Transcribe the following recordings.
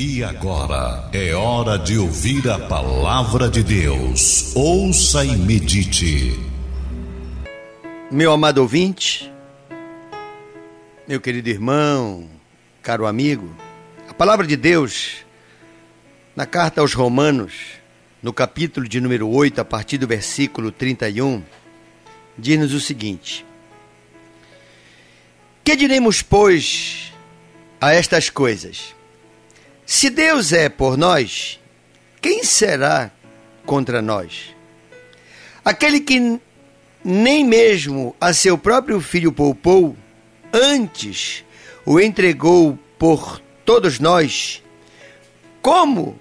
E agora é hora de ouvir a palavra de Deus. Ouça e medite. Meu amado ouvinte, meu querido irmão, caro amigo, a palavra de Deus, na carta aos Romanos, no capítulo de número 8, a partir do versículo 31, diz-nos o seguinte: Que diremos, pois, a estas coisas? Se Deus é por nós, quem será contra nós? Aquele que nem mesmo a seu próprio filho poupou, antes o entregou por todos nós, como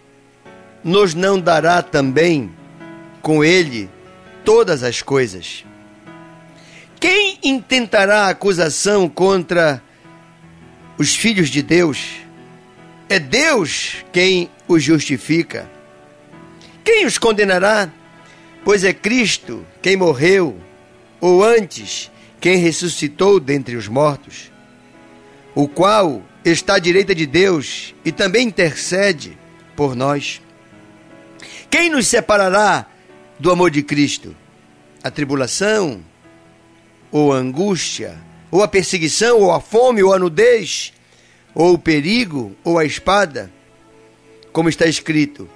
nos não dará também com ele todas as coisas? Quem intentará acusação contra os filhos de Deus? É Deus quem os justifica. Quem os condenará? Pois é Cristo quem morreu, ou antes, quem ressuscitou dentre os mortos, o qual está à direita de Deus e também intercede por nós. Quem nos separará do amor de Cristo? A tribulação, ou a angústia, ou a perseguição, ou a fome, ou a nudez, ou o perigo, ou a espada? Como está escrito: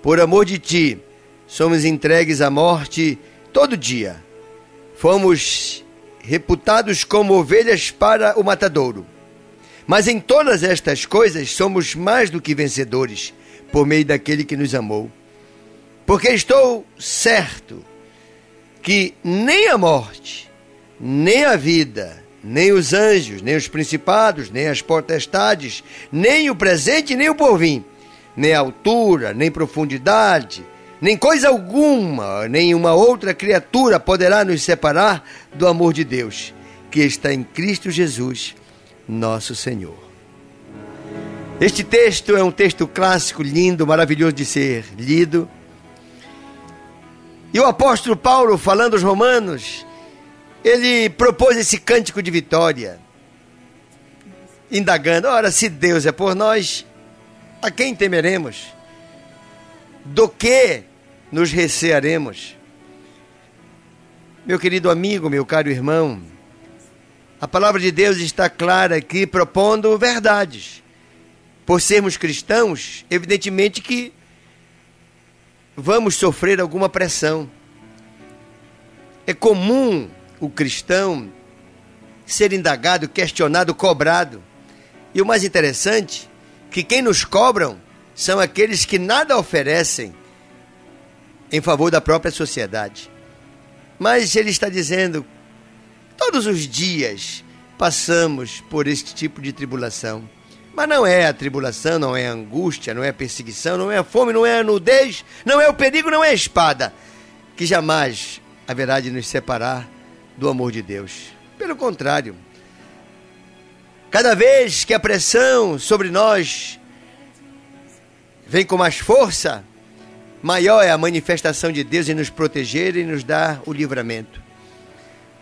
Por amor de ti, somos entregues à morte todo dia. Fomos reputados como ovelhas para o matadouro. Mas em todas estas coisas somos mais do que vencedores, por meio daquele que nos amou. Porque estou certo que nem a morte, nem a vida, nem os anjos, nem os principados, nem as potestades, nem o presente, nem o porvim, nem altura, nem profundidade, nem coisa alguma, nem uma outra criatura poderá nos separar do amor de Deus, que está em Cristo Jesus, nosso Senhor. Este texto é um texto clássico, lindo, maravilhoso de ser lido. E o apóstolo Paulo, falando aos Romanos, ele propôs esse cântico de vitória, indagando: ora, se Deus é por nós, a quem temeremos? Do que nos recearemos? Meu querido amigo, meu caro irmão, a palavra de Deus está clara aqui, propondo verdades. Por sermos cristãos, evidentemente que vamos sofrer alguma pressão. É comum o cristão ser indagado, questionado, cobrado. E o mais interessante, que quem nos cobram são aqueles que nada oferecem em favor da própria sociedade. Mas ele está dizendo, todos os dias passamos por este tipo de tribulação. Mas não é a tribulação, não é a angústia, não é a perseguição, não é a fome, não é a nudez, não é o perigo, não é a espada, que jamais haverá de nos separar do amor de Deus. Pelo contrário, cada vez que a pressão sobre nós vem com mais força, maior é a manifestação de Deus em nos proteger e nos dar o livramento.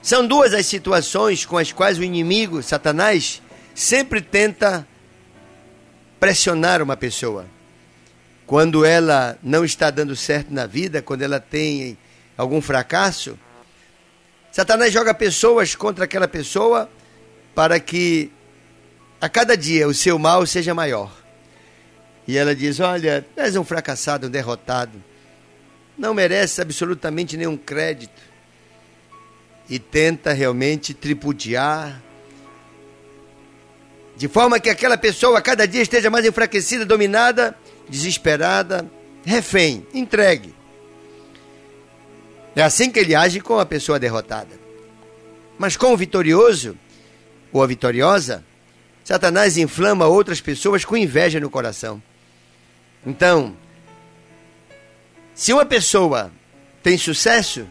São duas as situações com as quais o inimigo, Satanás, sempre tenta pressionar uma pessoa. Quando ela não está dando certo na vida, quando ela tem algum fracasso, Satanás joga pessoas contra aquela pessoa para que a cada dia o seu mal seja maior. E ela diz: Olha, és um fracassado, um derrotado. Não merece absolutamente nenhum crédito. E tenta realmente tripudiar, de forma que aquela pessoa a cada dia esteja mais enfraquecida, dominada, desesperada, refém, entregue. É assim que ele age com a pessoa derrotada. Mas com o vitorioso, ou a vitoriosa, Satanás inflama outras pessoas com inveja no coração. Então, se uma pessoa tem sucesso,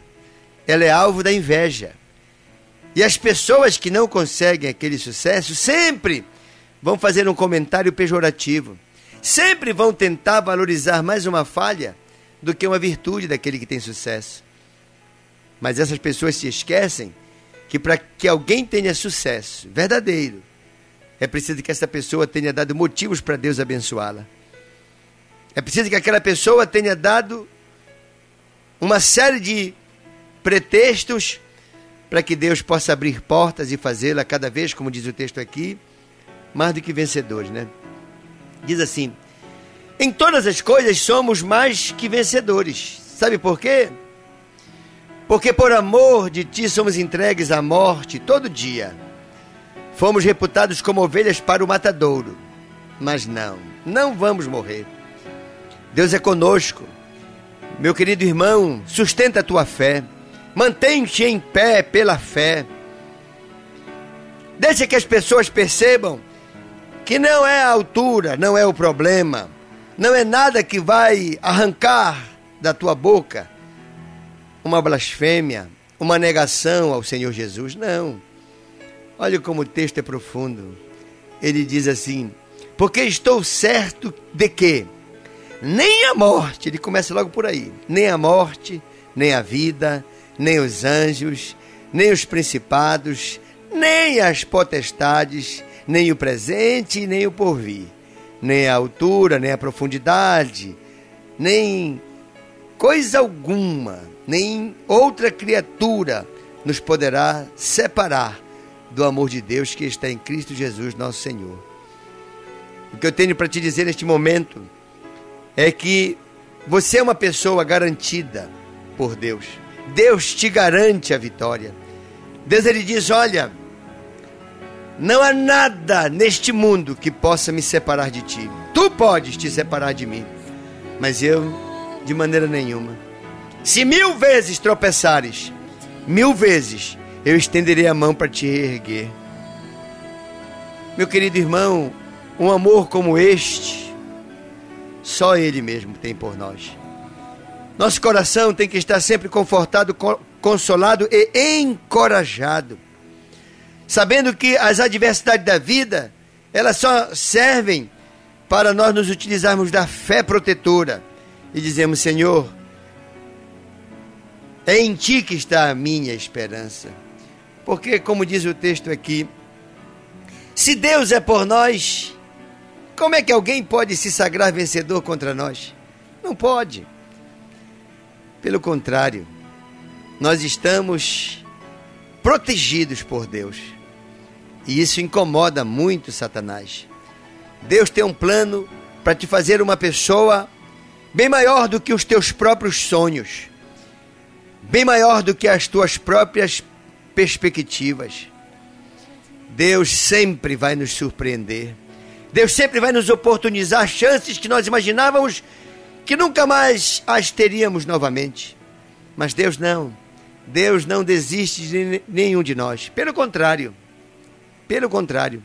ela é alvo da inveja. E as pessoas que não conseguem aquele sucesso sempre vão fazer um comentário pejorativo. Sempre vão tentar valorizar mais uma falha do que uma virtude daquele que tem sucesso. Mas essas pessoas se esquecem que para que alguém tenha sucesso verdadeiro, é preciso que essa pessoa tenha dado motivos para Deus abençoá-la. É preciso que aquela pessoa tenha dado uma série de pretextos para que Deus possa abrir portas e fazê-la cada vez, como diz o texto aqui, mais do que vencedores, né? Diz assim: Em todas as coisas somos mais que vencedores. Sabe por quê? Porque por amor de ti somos entregues à morte todo dia. Fomos reputados como ovelhas para o matadouro. Mas não, não vamos morrer. Deus é conosco. Meu querido irmão, sustenta a tua fé. Mantém-te em pé pela fé. Deixa que as pessoas percebam que não é a altura, não é o problema, não é nada que vai arrancar da tua boca uma blasfêmia, uma negação ao Senhor Jesus. Não. Olha como o texto é profundo. Ele diz assim: Porque estou certo de que nem a morte, ele começa logo por aí, nem a morte, nem a vida, nem os anjos, nem os principados, nem as potestades, nem o presente, nem o porvir, nem a altura, nem a profundidade, nem coisa alguma, nem outra criatura nos poderá separar do amor de Deus que está em Cristo Jesus, nosso Senhor. O que eu tenho para te dizer neste momento é que você é uma pessoa garantida por Deus. Deus te garante a vitória. Deus ele diz: Olha, não há nada neste mundo que possa me separar de ti. Tu podes te separar de mim, mas eu, de maneira nenhuma. Se mil vezes tropeçares, mil vezes eu estenderei a mão para te erguer. Meu querido irmão, um amor como este, só Ele mesmo tem por nós. Nosso coração tem que estar sempre confortado, consolado e encorajado, sabendo que as adversidades da vida, elas só servem para nós nos utilizarmos da fé protetora e dizemos, Senhor, é em Ti que está a minha esperança. Porque, como diz o texto aqui, se Deus é por nós, como é que alguém pode se sagrar vencedor contra nós? Não pode. Pelo contrário, nós estamos protegidos por Deus. E isso incomoda muito Satanás. Deus tem um plano para te fazer uma pessoa bem maior do que os teus próprios sonhos, bem maior do que as tuas próprias perspectivas. Deus sempre vai nos surpreender. Deus sempre vai nos oportunizar chances que nós imaginávamos que nunca mais as teríamos novamente. Mas Deus não. Deus não desiste de nenhum de nós. Pelo contrário. Pelo contrário.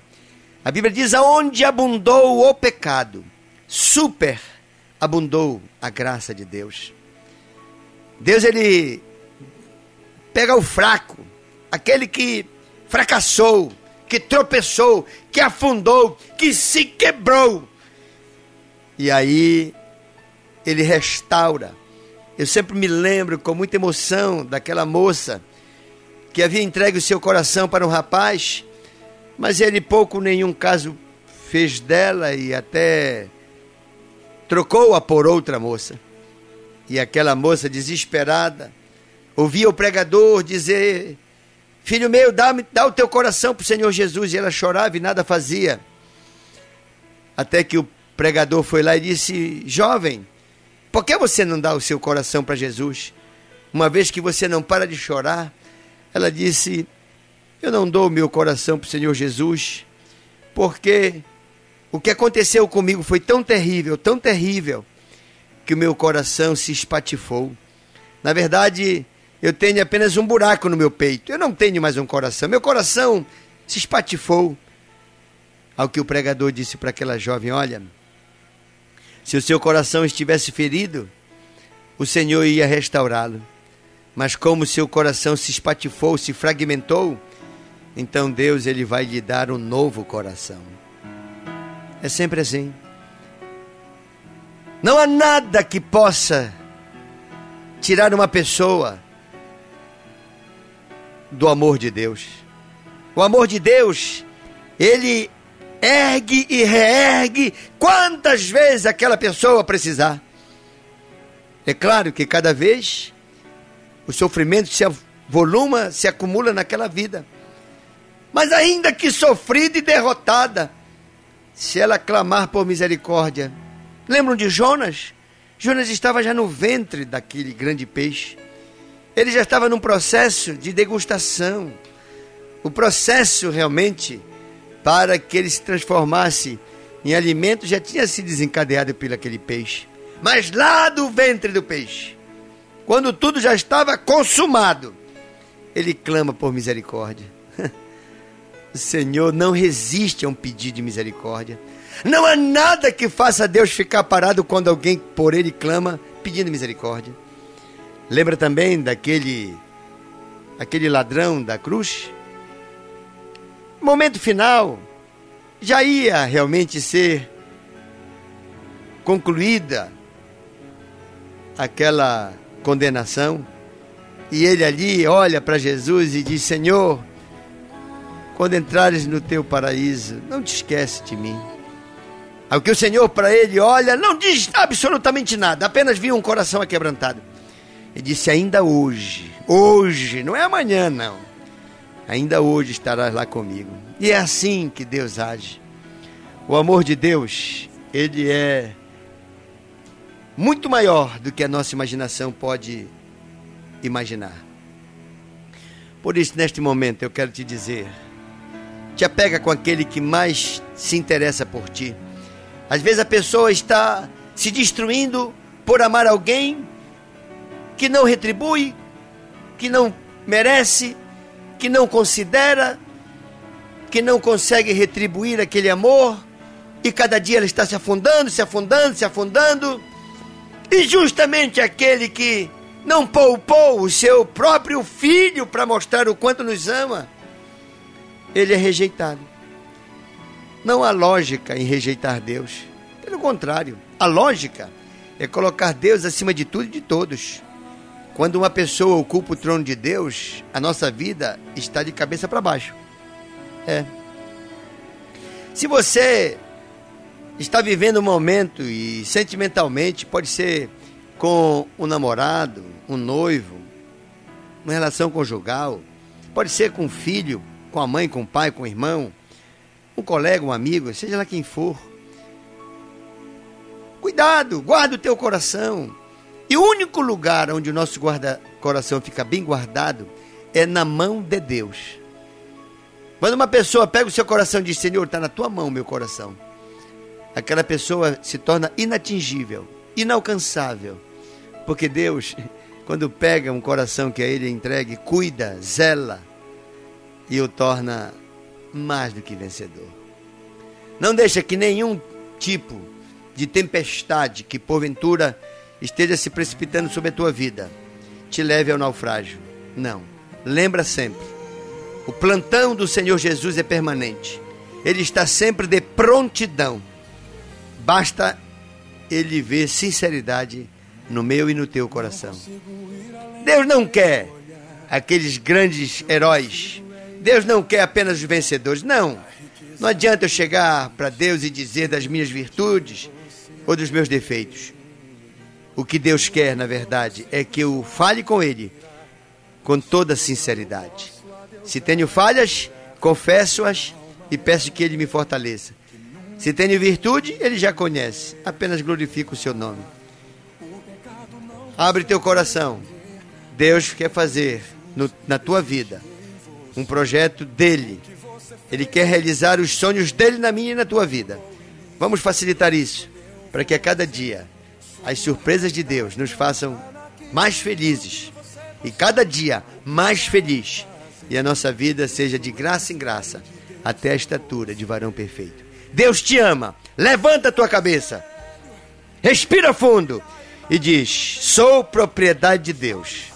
A Bíblia diz: aonde abundou o pecado, super abundou a graça de Deus. Deus, ele pega o fraco, aquele que fracassou, que tropeçou, que afundou, que se quebrou. E aí ele restaura. Eu sempre me lembro com muita emoção daquela moça que havia entregue o seu coração para um rapaz, mas ele pouco nenhum caso fez dela e até trocou-a por outra moça. E aquela moça desesperada ouvia o pregador dizer: Filho meu, dá, dá o teu coração para o Senhor Jesus. E ela chorava e nada fazia. Até que o pregador foi lá e disse: Jovem, por que você não dá o seu coração para Jesus? Uma vez que você não para de chorar. Ela disse: Eu não dou o meu coração para o Senhor Jesus, porque o que aconteceu comigo foi tão terrível, tão terrível, que o meu coração se espatifou. Na verdade, eu tenho apenas um buraco no meu peito. Eu não tenho mais um coração. Meu coração se espatifou. Ao que o pregador disse para aquela jovem: Olha, se o seu coração estivesse ferido, o Senhor ia restaurá-lo. Mas como seu coração se espatifou, se fragmentou, então Deus ele vai lhe dar um novo coração. É sempre assim. Não há nada que possa tirar uma pessoa do amor de Deus. O amor de Deus, ele ergue e reergue quantas vezes aquela pessoa precisar. É claro que cada vez o sofrimento se voluma, se acumula naquela vida. Mas ainda que sofrida e derrotada, se ela clamar por misericórdia. Lembram de Jonas? Jonas estava já no ventre daquele grande peixe. Ele já estava num processo de degustação. O processo realmente para que ele se transformasse em alimento já tinha se desencadeado pelo aquele peixe. Mas lá do ventre do peixe, quando tudo já estava consumado, ele clama por misericórdia. O Senhor não resiste a um pedido de misericórdia. Não há nada que faça Deus ficar parado quando alguém por ele clama pedindo misericórdia. Lembra também daquele aquele ladrão da cruz? Momento final, já ia realmente ser concluída aquela condenação. E ele ali olha para Jesus e diz: Senhor, quando entrares no teu paraíso, não te esquece de mim. Ao que o Senhor para ele olha, não diz absolutamente nada, apenas viu um coração aquebrantado. E disse: Ainda hoje, hoje, não é amanhã, não. Ainda hoje estarás lá comigo. E é assim que Deus age. O amor de Deus, ele é muito maior do que a nossa imaginação pode imaginar. Por isso, neste momento, eu quero te dizer: te apega com aquele que mais se interessa por ti. Às vezes a pessoa está se destruindo por amar alguém que não retribui, que não merece, que não considera, que não consegue retribuir aquele amor, e cada dia ela está se afundando, se afundando, se afundando. E justamente aquele que não poupou o seu próprio filho para mostrar o quanto nos ama, ele é rejeitado. Não há lógica em rejeitar Deus. Pelo contrário, a lógica é colocar Deus acima de tudo e de todos. Quando uma pessoa ocupa o trono de Deus, a nossa vida está de cabeça para baixo. É. Se você está vivendo um momento e sentimentalmente pode ser com um namorado, um noivo, uma relação conjugal, pode ser com um filho, com a mãe, com o pai, com o irmão, um colega, um amigo, seja lá quem for. Cuidado, guarda o teu coração. E o único lugar onde o nosso guarda coração fica bem guardado é na mão de Deus. Quando uma pessoa pega o seu coração e diz: Senhor, está na tua mão, meu coração. Aquela pessoa se torna inatingível, inalcançável. Porque Deus, quando pega um coração que a Ele entregue, cuida, zela, e o torna mais do que vencedor. Não deixa que nenhum tipo de tempestade que porventura esteja se precipitando sobre a tua vida te leve ao naufrágio. Não. Lembra sempre. O plantão do Senhor Jesus é permanente. Ele está sempre de prontidão. Basta ele ver sinceridade no meu e no teu coração. Deus não quer aqueles grandes heróis Deus não quer apenas os vencedores. Não. Não adianta eu chegar para Deus e dizer das minhas virtudes ou dos meus defeitos. O que Deus quer, na verdade, é que eu fale com Ele com toda sinceridade. Se tenho falhas, confesso-as e peço que Ele me fortaleça. Se tenho virtude, Ele já conhece. Apenas glorifico o Seu nome. Abre teu coração. Deus quer fazer no, na tua vida um projeto dele. Ele quer realizar os sonhos dele na minha e na tua vida. Vamos facilitar isso, para que a cada dia as surpresas de Deus nos façam mais felizes e cada dia mais feliz e a nossa vida seja de graça em graça até a estatura de varão perfeito. Deus te ama. Levanta a tua cabeça. Respira fundo e diz: Sou propriedade de Deus.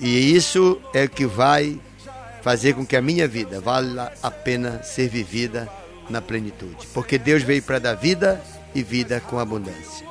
E isso é o que vai fazer com que a minha vida valha a pena ser vivida na plenitude. Porque Deus veio para dar vida e vida com abundância.